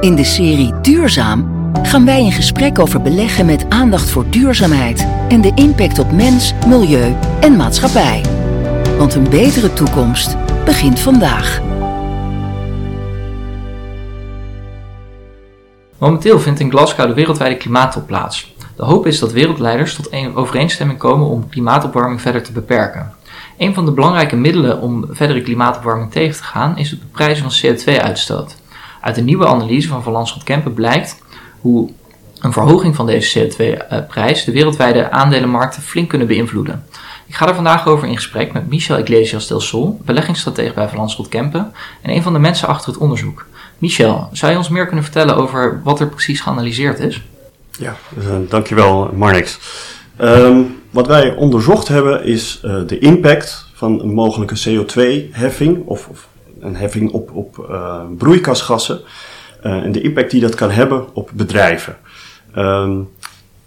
In de serie Duurzaam gaan wij in gesprek over beleggen met aandacht voor duurzaamheid en de impact op mens, milieu en maatschappij. Want een betere toekomst begint vandaag. Momenteel vindt in Glasgow de wereldwijde klimaattop plaats. De hoop is dat wereldleiders tot een overeenstemming komen om klimaatopwarming verder te beperken. Een van de belangrijke middelen om verdere klimaatopwarming tegen te gaan is het beprijzen van CO2-uitstoot. Uit een nieuwe analyse van Van Lanschot Kempen blijkt hoe een verhoging van deze CO2-prijs de wereldwijde aandelenmarkten flink kunnen beïnvloeden. Ik ga er vandaag over in gesprek met Michel Iglesias del Sol, beleggingsstratege bij Van Lanschot Kempen en een van de mensen achter het onderzoek. Michel, zou je ons meer kunnen vertellen over wat er precies geanalyseerd is? Ja, uh, dankjewel Marnix. Um, wat wij onderzocht hebben is uh, de impact van een mogelijke CO2-heffing of, of, een heffing op, op uh, broeikasgassen en de impact die dat kan hebben op bedrijven. Um,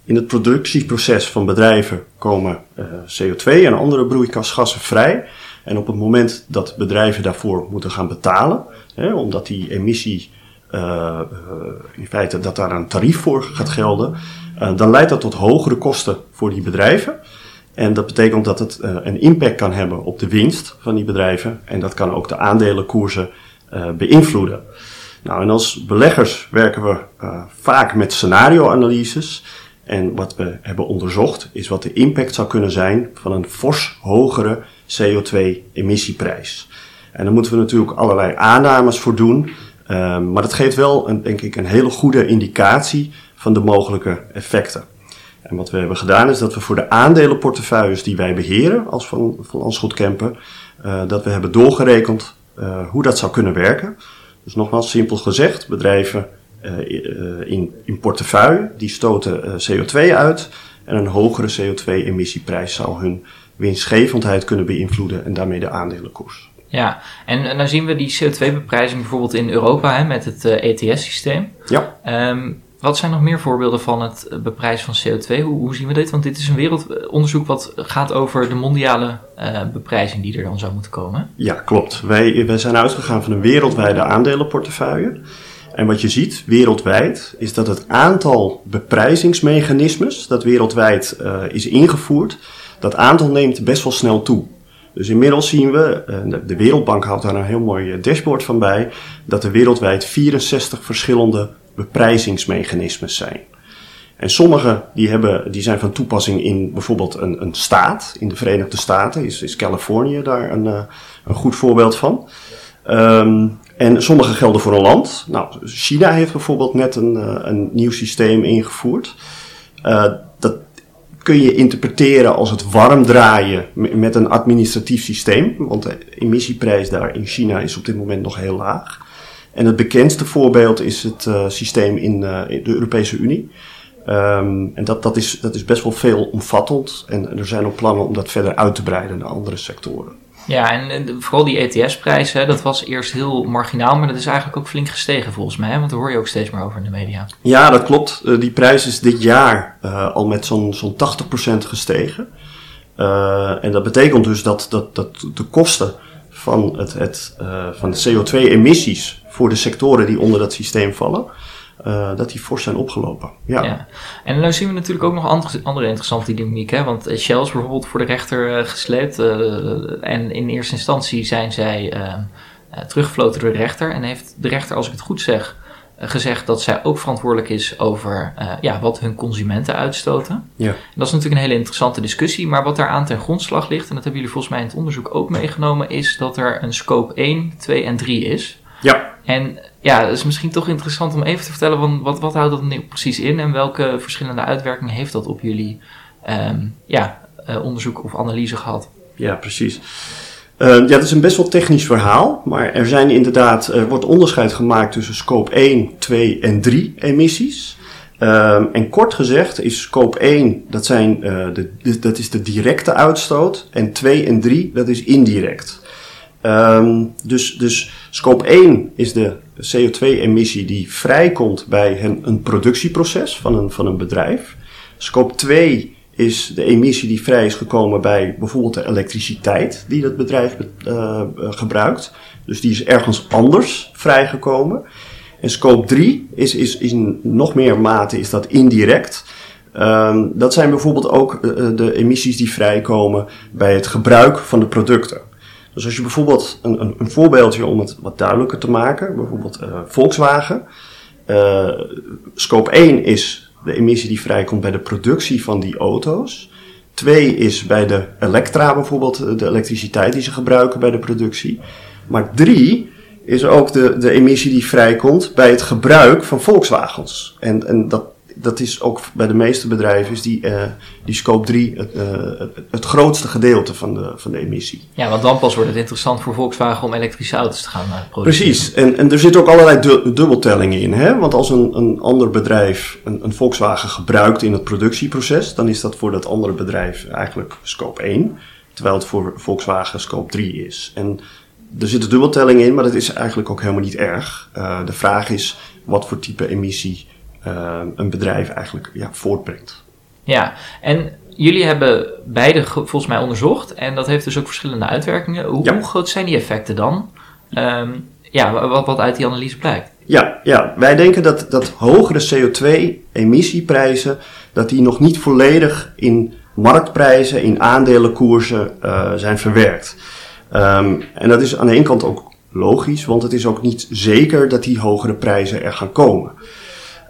in het productieproces van bedrijven komen CO2 en andere broeikasgassen vrij. En op het moment dat bedrijven daarvoor moeten gaan betalen, hè, omdat die emissie in feite dat daar een tarief voor gaat gelden, dan leidt dat tot hogere kosten voor die bedrijven. En dat betekent dat het uh, een impact kan hebben op de winst van die bedrijven. En dat kan ook de aandelenkoersen beïnvloeden. Nou, en als beleggers werken we vaak met scenario-analyses. En wat we hebben onderzocht is wat de impact zou kunnen zijn van een fors hogere CO2-emissieprijs. En daar moeten we natuurlijk allerlei aannames voor doen. Maar dat geeft wel, een, denk ik, een hele goede indicatie van de mogelijke effecten. En wat we hebben gedaan is dat we voor de aandelenportefeuilles die wij beheren als van, van Ansgoed Kempen, uh, dat we hebben doorgerekend uh, hoe dat zou kunnen werken. Dus nogmaals, simpel gezegd, bedrijven uh, in, in portefeuille die stoten CO2 uit en een hogere CO2-emissieprijs zou hun winstgevendheid kunnen beïnvloeden en daarmee de aandelenkoers. Ja, en, en dan zien we die CO2-beprijzing bijvoorbeeld in Europa hè, met het ETS-systeem. Ja. Um, wat zijn nog meer voorbeelden van het beprijzen van CO2? Hoe, zien we dit? Want dit is een wereldonderzoek wat gaat over de mondiale uh, beprijzing die er dan zou moeten komen. Ja, klopt. Wij, wij zijn uitgegaan van een wereldwijde aandelenportefeuille. En wat je ziet wereldwijd is dat het aantal beprijzingsmechanismes dat wereldwijd uh, is ingevoerd, dat aantal neemt best wel snel toe. Dus inmiddels zien we, de Wereldbank houdt daar een heel mooi dashboard van bij, dat er wereldwijd 64 verschillende beprijzingsmechanismes zijn. En sommige die, hebben, die zijn van toepassing in bijvoorbeeld een, een staat. In de Verenigde Staten is, is Californië daar een, een goed voorbeeld van. Um, en sommige gelden voor een land. Nou, China heeft bijvoorbeeld net een, een nieuw systeem ingevoerd. Uh, dat kun je interpreteren als het warm draaien met een administratief systeem. Want de emissieprijs daar in China is op dit moment nog heel laag. En het bekendste voorbeeld is het uh, systeem in, uh, in, de Europese Unie. Um, en dat, dat, is, dat is best wel veelomvattend. En er zijn ook plannen om dat verder uit te breiden naar andere sectoren. Ja, en, vooral die ETS-prijs, dat was eerst heel marginaal, maar dat is eigenlijk ook flink gestegen volgens mij, hè? want daar hoor je ook steeds meer over in de media. Ja, dat klopt. Uh, die prijs is dit jaar uh, al met zo'n zo'n 80% gestegen. Uh, en dat betekent dus dat, dat, dat de kosten van, het, het, van de CO2-emissies voor de sectoren die onder dat systeem vallen, uh, dat die fors zijn opgelopen. Ja. En dan zien we natuurlijk ook nog andere, interessante dynamiek. Hè? Want Shell is bijvoorbeeld voor de rechter uh, gesleept. En in eerste instantie zijn zij teruggefloten door de rechter. En heeft de rechter, als ik het goed zeg, gezegd dat zij ook verantwoordelijk is over ja, wat hun consumenten uitstoten. Ja. En dat is natuurlijk een hele interessante discussie. Maar wat daar aan ten grondslag ligt, en dat hebben jullie volgens mij in het onderzoek ook meegenomen, is dat er een scope 1, 2 en 3 is. Ja. En ja, het is misschien toch interessant om even te vertellen, van wat, wat houdt dat nu precies in en welke verschillende uitwerkingen heeft dat op jullie um, ja, uh, onderzoek of analyse gehad? Ja, precies. Uh, ja, het is een best wel technisch verhaal, maar er zijn inderdaad, er wordt onderscheid gemaakt tussen scope 1, 2 en 3 emissies. Um, en kort gezegd is scope 1, dat, zijn, uh, de, dat is de directe uitstoot, en 2 en 3, dat is indirect. Um, dus, dus scope 1 is de CO2-emissie die vrijkomt bij een, een productieproces van een, van een bedrijf. Scope 2 is de emissie die vrij is gekomen bij bijvoorbeeld de elektriciteit die dat bedrijf uh, gebruikt. Dus die is ergens anders vrijgekomen. En scope 3 is, is, is in nog meer mate is dat indirect. Um, dat zijn bijvoorbeeld ook uh, de emissies die vrijkomen bij het gebruik van de producten. Dus als je bijvoorbeeld een, een, een voorbeeldje om het wat duidelijker te maken, bijvoorbeeld Volkswagen. Scope 1 is de emissie die vrijkomt bij de productie van die auto's. 2 is bij de elektra bijvoorbeeld, de elektriciteit die ze gebruiken bij de productie. Maar 3 is ook de, de emissie die vrijkomt bij het gebruik van Volkswagens. En, en dat dat is ook bij de meeste bedrijven is die, uh, die scope 3 het, uh, het, grootste gedeelte van de, van de emissie. Ja, want dan pas wordt het interessant voor Volkswagen om elektrische auto's te gaan uh, produceren. Precies, en, en er zitten ook allerlei du dubbeltellingen in. Hè? Want als een, een ander bedrijf een, een Volkswagen gebruikt in het productieproces, dan is dat voor dat andere bedrijf eigenlijk scope 1, terwijl het voor Volkswagen scope 3 is. En er zitten dubbeltellingen in, maar dat is eigenlijk ook helemaal niet erg. de vraag is wat voor type emissie een bedrijf eigenlijk ja, voortbrengt. Ja, en jullie hebben beide volgens mij onderzocht en dat heeft dus ook verschillende uitwerkingen. Hoe, ja. groot zijn die effecten dan? Um, ja, wat, wat uit die analyse blijkt. Ja, ja, wij denken dat, dat hogere CO2-emissieprijzen, dat die nog niet volledig in marktprijzen, in aandelenkoersen uh, zijn verwerkt. Um, en dat is aan de ene kant ook logisch, want het is ook niet zeker dat die hogere prijzen er gaan komen.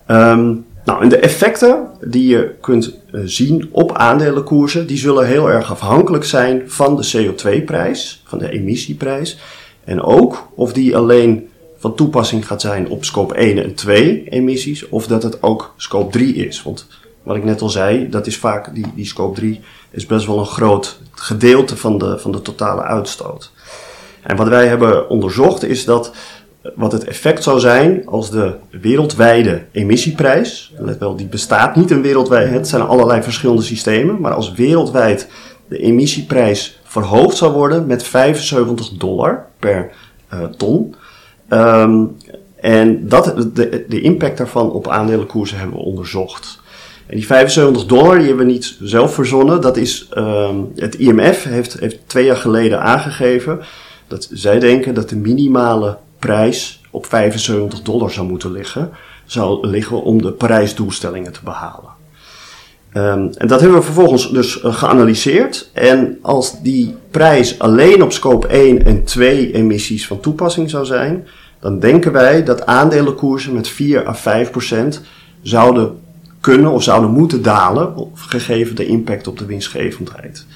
Um, nou, en de effecten die je kunt uh, zien op aandelenkoersen, die zullen heel erg afhankelijk zijn van de CO2-prijs, van de emissieprijs. En ook of die alleen van toepassing gaat zijn op scope 1 en 2 emissies, of dat het ook scope 3 is. Want wat ik net al zei, dat is vaak, die, die scope 3 is best wel een groot gedeelte van de, van de totale uitstoot. En wat wij hebben onderzocht is dat wat het effect zou zijn als de wereldwijde emissieprijs, let wel, die bestaat niet een wereldwijd, het zijn allerlei verschillende systemen, maar als wereldwijd de emissieprijs verhoogd zou worden met 75 dollar per uh, ton. Um, en dat, de, de impact daarvan op aandelenkoersen hebben we onderzocht. En die 75 dollar, die hebben we niet zelf verzonnen. Dat is, um, het IMF heeft, heeft twee jaar geleden aangegeven dat zij denken dat de minimale prijs op 75 dollar zou moeten liggen, zou liggen om de Parijsdoelstellingen te behalen. Um, en dat hebben we vervolgens dus uh, geanalyseerd. En als die prijs alleen op scope 1 en 2 emissies van toepassing zou zijn, dan denken wij dat aandelenkoersen met 4 à 5 procent zouden kunnen of zouden moeten dalen, gegeven de impact op de winstgevendheid.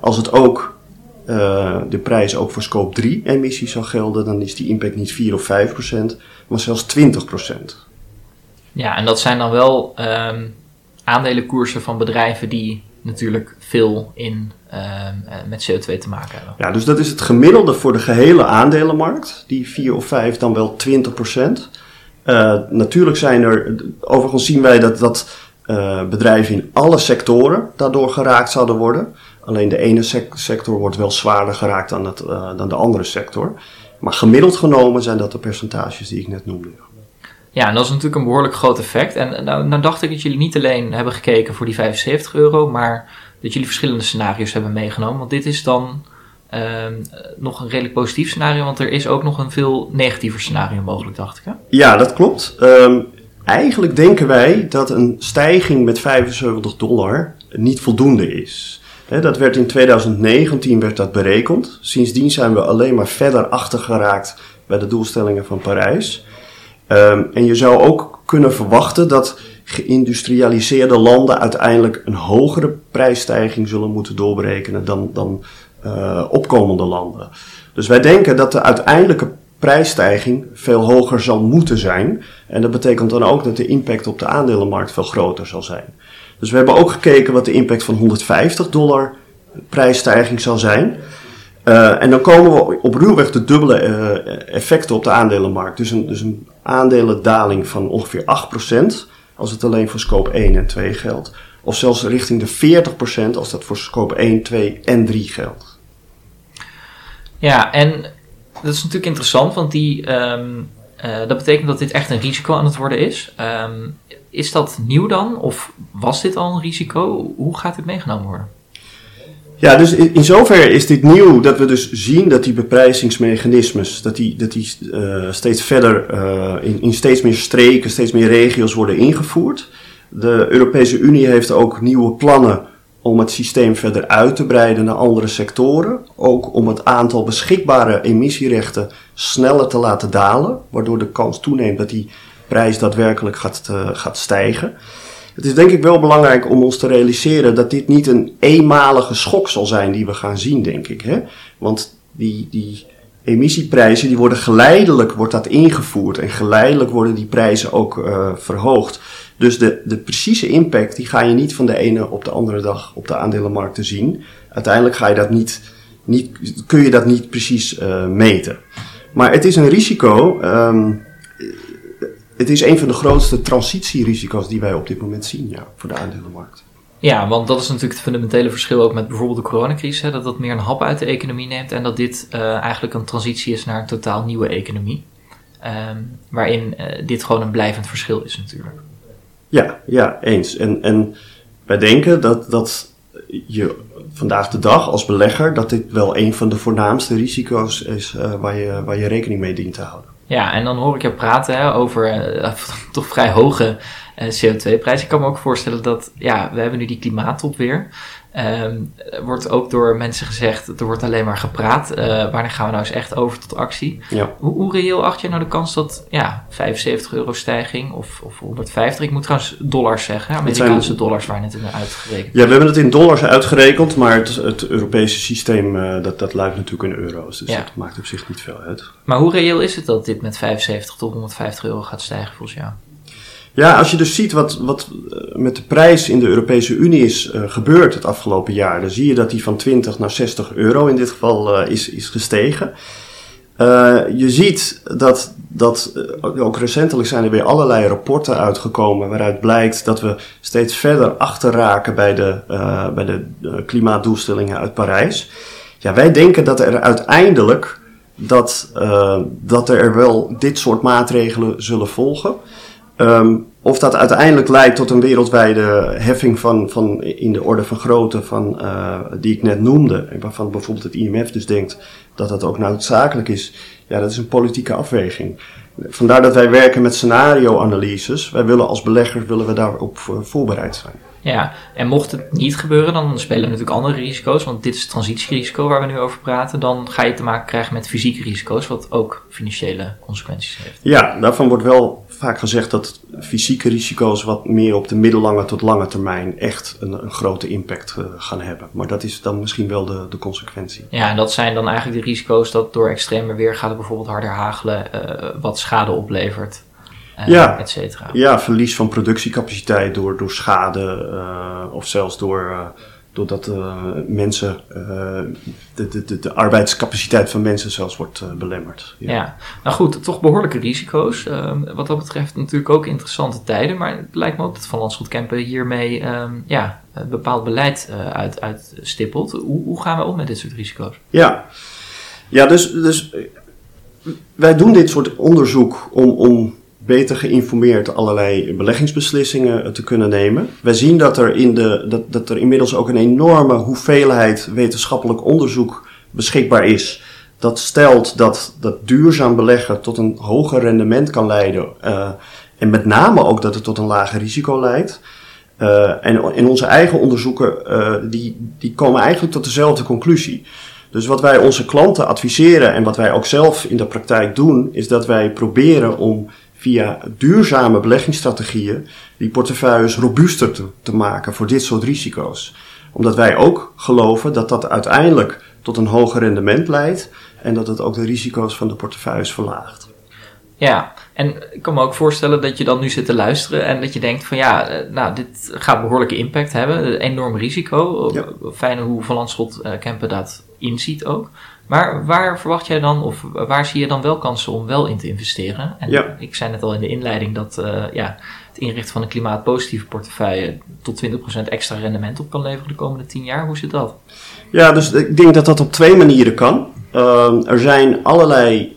Als het ook uh, de prijs ook voor scope 3 emissies zou gelden, dan is die impact niet 4 of 5 procent, maar zelfs 20 procent. Ja, en dat zijn dan wel um, aandelenkoersen van bedrijven die natuurlijk veel in, um, met CO2 te maken hebben. Ja, dus dat is het gemiddelde voor de gehele aandelenmarkt, die 4 of 5, dan wel 20 procent. Uh, natuurlijk zijn er, overigens zien wij dat, dat uh, bedrijven in alle sectoren daardoor geraakt zouden worden. Alleen de ene sector wordt wel zwaarder geraakt dan, het, uh, dan de andere sector. Maar gemiddeld genomen zijn dat de percentages die ik net noemde. Ja, en dat is natuurlijk een behoorlijk groot effect. En nou, nou dacht ik dat jullie niet alleen hebben gekeken voor die 75 euro, maar dat jullie verschillende scenario's hebben meegenomen. Want dit is dan uh, nog een redelijk positief scenario, want er is ook nog een veel negatiever scenario mogelijk, dacht ik. Hè? Ja, dat klopt. Um, eigenlijk denken wij dat een stijging met 75 dollar niet voldoende is dat werd in 2019 werd dat berekend. Sindsdien zijn we alleen maar verder achtergeraakt bij de doelstellingen van Parijs. Um, en je zou ook kunnen verwachten dat geïndustrialiseerde landen uiteindelijk een hogere prijsstijging zullen moeten doorberekenen dan, dan uh, opkomende landen. Dus wij denken dat de uiteindelijke prijsstijging veel hoger zal moeten zijn. En dat betekent dan ook dat de impact op de aandelenmarkt veel groter zal zijn. Dus we hebben ook gekeken wat de impact van 150 dollar prijsstijging zal zijn. Uh, en dan komen we op ruwweg de dubbele uh, effecten op de aandelenmarkt. Dus een, dus een aandelendaling van ongeveer 8% als het alleen voor scope 1 en 2 geldt. Of zelfs richting de 40% als dat voor scope 1, 2 en 3 geldt. Ja, en dat is natuurlijk interessant, want die, um, uh, dat betekent dat dit echt een risico aan het worden is. Um, is dat nieuw dan? Of was dit al een risico? Hoe gaat dit meegenomen worden? Ja, dus in, in zoverre is dit nieuw dat we dus zien dat die beprijzingsmechanismes, dat die, dat die uh, steeds verder uh, in, in steeds meer streken, steeds meer regio's worden ingevoerd. De Europese Unie heeft ook nieuwe plannen om het systeem verder uit te breiden naar andere sectoren. Ook om het aantal beschikbare emissierechten sneller te laten dalen, waardoor de kans toeneemt dat die prijs daadwerkelijk gaat, uh, gaat stijgen. Het is denk ik wel belangrijk om ons te realiseren dat dit niet een eenmalige schok zal zijn die we gaan zien, denk ik. Hè? Want die, die emissieprijzen die worden geleidelijk wordt dat ingevoerd en geleidelijk worden die prijzen ook uh, verhoogd. Dus de, de precieze impact die ga je niet van de ene op de andere dag op de aandelenmarkten zien. Uiteindelijk ga je dat niet, niet, kun je dat niet precies uh, meten. Maar het is een risico. Um, het is een van de grootste transitierisico's die wij op dit moment zien ja, voor de aandelenmarkt. Ja, want dat is natuurlijk het fundamentele verschil ook met bijvoorbeeld de coronacrisis. Hè, dat dat meer een hap uit de economie neemt en dat dit uh, eigenlijk een transitie is naar een totaal nieuwe economie. Um, waarin uh, dit gewoon een blijvend verschil is natuurlijk. Ja, ja, eens. En, en wij denken dat, dat je vandaag de dag als belegger, dat dit wel een van de voornaamste risico's is uh, waar, je, waar je rekening mee dient te houden. Ja, en dan hoor ik je praten over uh, toch vrij hoge uh, CO2-prijzen. Ik kan me ook voorstellen dat, ja, we hebben nu die klimaattop weer. Um, er wordt ook door mensen gezegd, er wordt alleen maar gepraat. Uh, wanneer gaan we nou eens echt over tot actie? Ja. Hoe, hoe, reëel acht je nou de kans dat ja, 75 euro stijging of, of 150, ik moet trouwens dollars zeggen, Amerikaanse zijn... dollars waar net in uitgerekend. Ja, we hebben het in dollars uitgerekend, maar het, het Europese systeem uh, dat, dat luidt natuurlijk in euro's. Dus ja. dat maakt op zich niet veel uit. Maar hoe reëel is het dat dit met 75 tot 150 euro gaat stijgen volgens jou? Ja, als je dus ziet wat, wat met de prijs in de Europese Unie is uh, gebeurd het afgelopen jaar, dan zie je dat die van 20 naar 60 euro in dit geval uh, is, is gestegen. Je ziet dat, dat ook recentelijk zijn er weer allerlei rapporten uitgekomen waaruit blijkt dat we steeds verder achterraken bij de, bij de klimaatdoelstellingen uit Parijs. Ja, wij denken dat er uiteindelijk dat, dat er wel dit soort maatregelen zullen volgen. Um, of dat uiteindelijk leidt tot een wereldwijde heffing van, van in de orde van grootte van, uh, die ik net noemde, en waarvan bijvoorbeeld het IMF dus denkt dat dat ook noodzakelijk is, ja, dat is een politieke afweging. Vandaar dat wij werken met scenario-analyses. Wij willen als beleggers willen we daarop voorbereid zijn. Ja, en mocht het niet gebeuren, dan spelen er natuurlijk andere risico's. Want dit is het transitierisico waar we nu over praten. Dan ga je te maken krijgen met fysieke risico's, wat ook financiële consequenties heeft. Ja, daarvan wordt wel vaak gezegd dat fysieke risico's wat meer op de middellange tot lange termijn echt een, een grote impact uh, gaan hebben. Maar dat is dan misschien wel de, de consequentie. Ja, en dat zijn dan eigenlijk de risico's dat door extreme weer gaat het bijvoorbeeld harder hagelen, uh, wat schade oplevert. Uh, ja, et cetera. ja, verlies van productiecapaciteit door, door schade of zelfs door doordat uh, mensen, uh, de, de, de, de, arbeidscapaciteit van mensen zelfs wordt uh, belemmerd. Ja. ja. nou goed, toch behoorlijke risico's. Ehm, wat dat betreft natuurlijk ook interessante tijden, maar het lijkt me ook dat Van Landschot Kempen hiermee um, ja, een bepaald beleid uit, uitstippelt. Hoe, hoe gaan we om met dit soort risico's? Ja, ja dus, dus wij doen dit soort onderzoek om, om beter geïnformeerd allerlei beleggingsbeslissingen te kunnen nemen. Wij zien dat er, in de, dat, dat er inmiddels ook een enorme hoeveelheid wetenschappelijk onderzoek beschikbaar is. Dat stelt dat, dat duurzaam beleggen tot een hoger rendement kan leiden. Uh, en met name ook dat het tot een lager risico leidt. Uh, en in onze eigen onderzoeken, die, die komen eigenlijk tot dezelfde conclusie. Dus wat wij onze klanten adviseren en wat wij ook zelf in de praktijk doen, is dat wij proberen om via duurzame beleggingsstrategieën die portefeuilles robuuster te, maken voor dit soort risico's. Omdat wij ook geloven dat dat uiteindelijk tot een hoger rendement leidt en dat het ook de risico's van de portefeuilles verlaagt. Ja, en ik kan me ook voorstellen dat je dan nu zit te luisteren en dat je denkt van ja, eh, nou dit gaat behoorlijke impact hebben, een enorm risico. Ja. Fijn hoe Van Landschot uh, Kempen dat inziet ook. Maar waar verwacht jij dan, of waar zie je dan wel kansen om wel in te investeren? En ja. ik zei net al in de inleiding dat uh, ja, het inrichten van een klimaatpositieve portefeuille tot 20% extra rendement op kan leveren de komende 10 jaar. Hoe zit dat? Ja, dus ik denk dat dat op twee manieren kan. Uh, er zijn allerlei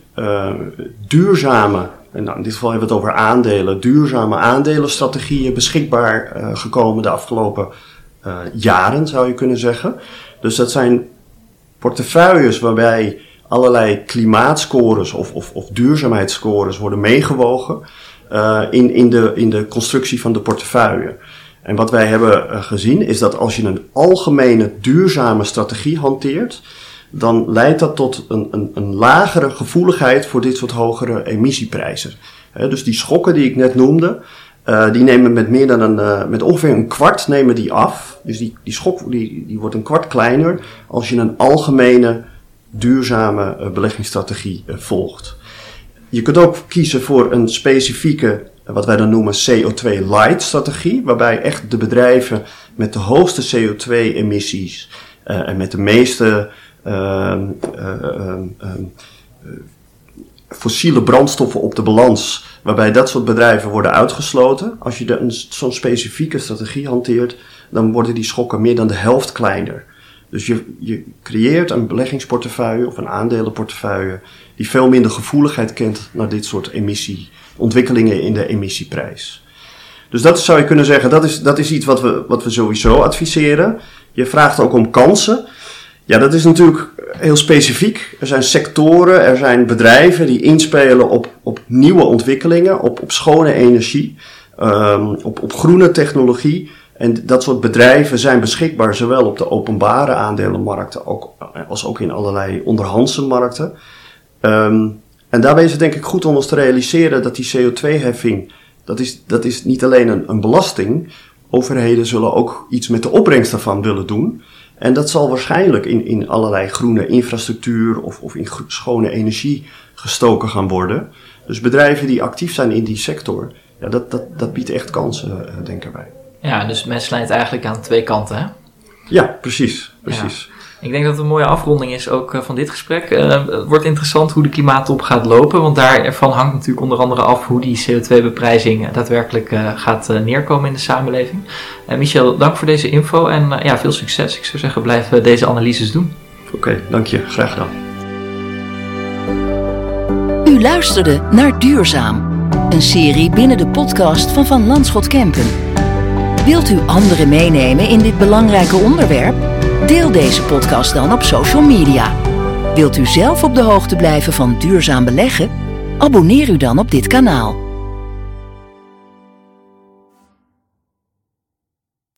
duurzame, nou, in dit geval hebben we het over aandelen, duurzame aandelenstrategieën beschikbaar gekomen de afgelopen jaren, zou je kunnen zeggen. Dus dat zijn portefeuilles waarbij allerlei klimaatscores of, of, of duurzaamheidsscores worden meegewogen uh, in, in, de, in de constructie van de portefeuille. En wat wij hebben gezien is dat als je een algemene duurzame strategie hanteert, dan leidt dat tot een, een, een lagere gevoeligheid voor dit soort hogere emissieprijzen. dus die schokken die ik net noemde, uh, die nemen met meer dan een, uh, met ongeveer een kwart nemen die af. Dus die, die schok die, die wordt een kwart kleiner als je een algemene duurzame uh, beleggingsstrategie volgt. Je kunt ook kiezen voor een specifieke, wat wij dan noemen CO2-light strategie, waarbij echt de bedrijven met de hoogste CO2-emissies en met de meeste fossiele brandstoffen op de balans, waarbij dat soort bedrijven worden uitgesloten. Als je zo'n specifieke strategie hanteert, dan worden die schokken meer dan de helft kleiner. Dus je, je creëert een beleggingsportefeuille of een aandelenportefeuille die veel minder gevoeligheid kent naar dit soort emissie-ontwikkelingen in de emissieprijs. Dus dat zou je kunnen zeggen, dat is, dat is iets wat we, wat we sowieso adviseren. Je vraagt ook om kansen. Ja, dat is natuurlijk heel specifiek. Er zijn sectoren, er zijn bedrijven die inspelen op, op nieuwe ontwikkelingen, op, op schone energie, um, op, op groene technologie. En dat soort bedrijven zijn beschikbaar zowel op de openbare aandelenmarkten ook, als ook in allerlei onderhandse markten. Um, en daarbij is het denk ik goed om ons te realiseren dat die CO2-heffing, dat is, dat is niet alleen een, een belasting. Overheden zullen ook iets met de opbrengst daarvan willen doen. En dat zal waarschijnlijk in, in allerlei groene infrastructuur of, of in schone energie gestoken gaan worden. Dus bedrijven die actief zijn in die sector, ja, dat, dat, dat biedt echt kansen, uh, denk ik Ja, dus mensen het eigenlijk aan twee kanten, hè? Ja, precies. precies. Ik denk dat het een mooie afronding is ook eh, van dit gesprek. Uh, het wordt interessant hoe de klimaattop gaat lopen, want daarvan hangt natuurlijk onder andere af hoe die CO2-beprijzing daadwerkelijk uh, gaat neerkomen in de samenleving. Michel, dank voor deze info en ja, veel succes. Ik zou zeggen, blijf deze analyses doen. Oké, dank je. Graag gedaan. U luisterde naar Duurzaam, een serie binnen de podcast van Van Landschot Kempen. Wilt u anderen meenemen in dit belangrijke onderwerp? Deel deze podcast dan op social media. Wilt u zelf op de hoogte blijven van duurzaam beleggen? Abonneer u dan op dit kanaal.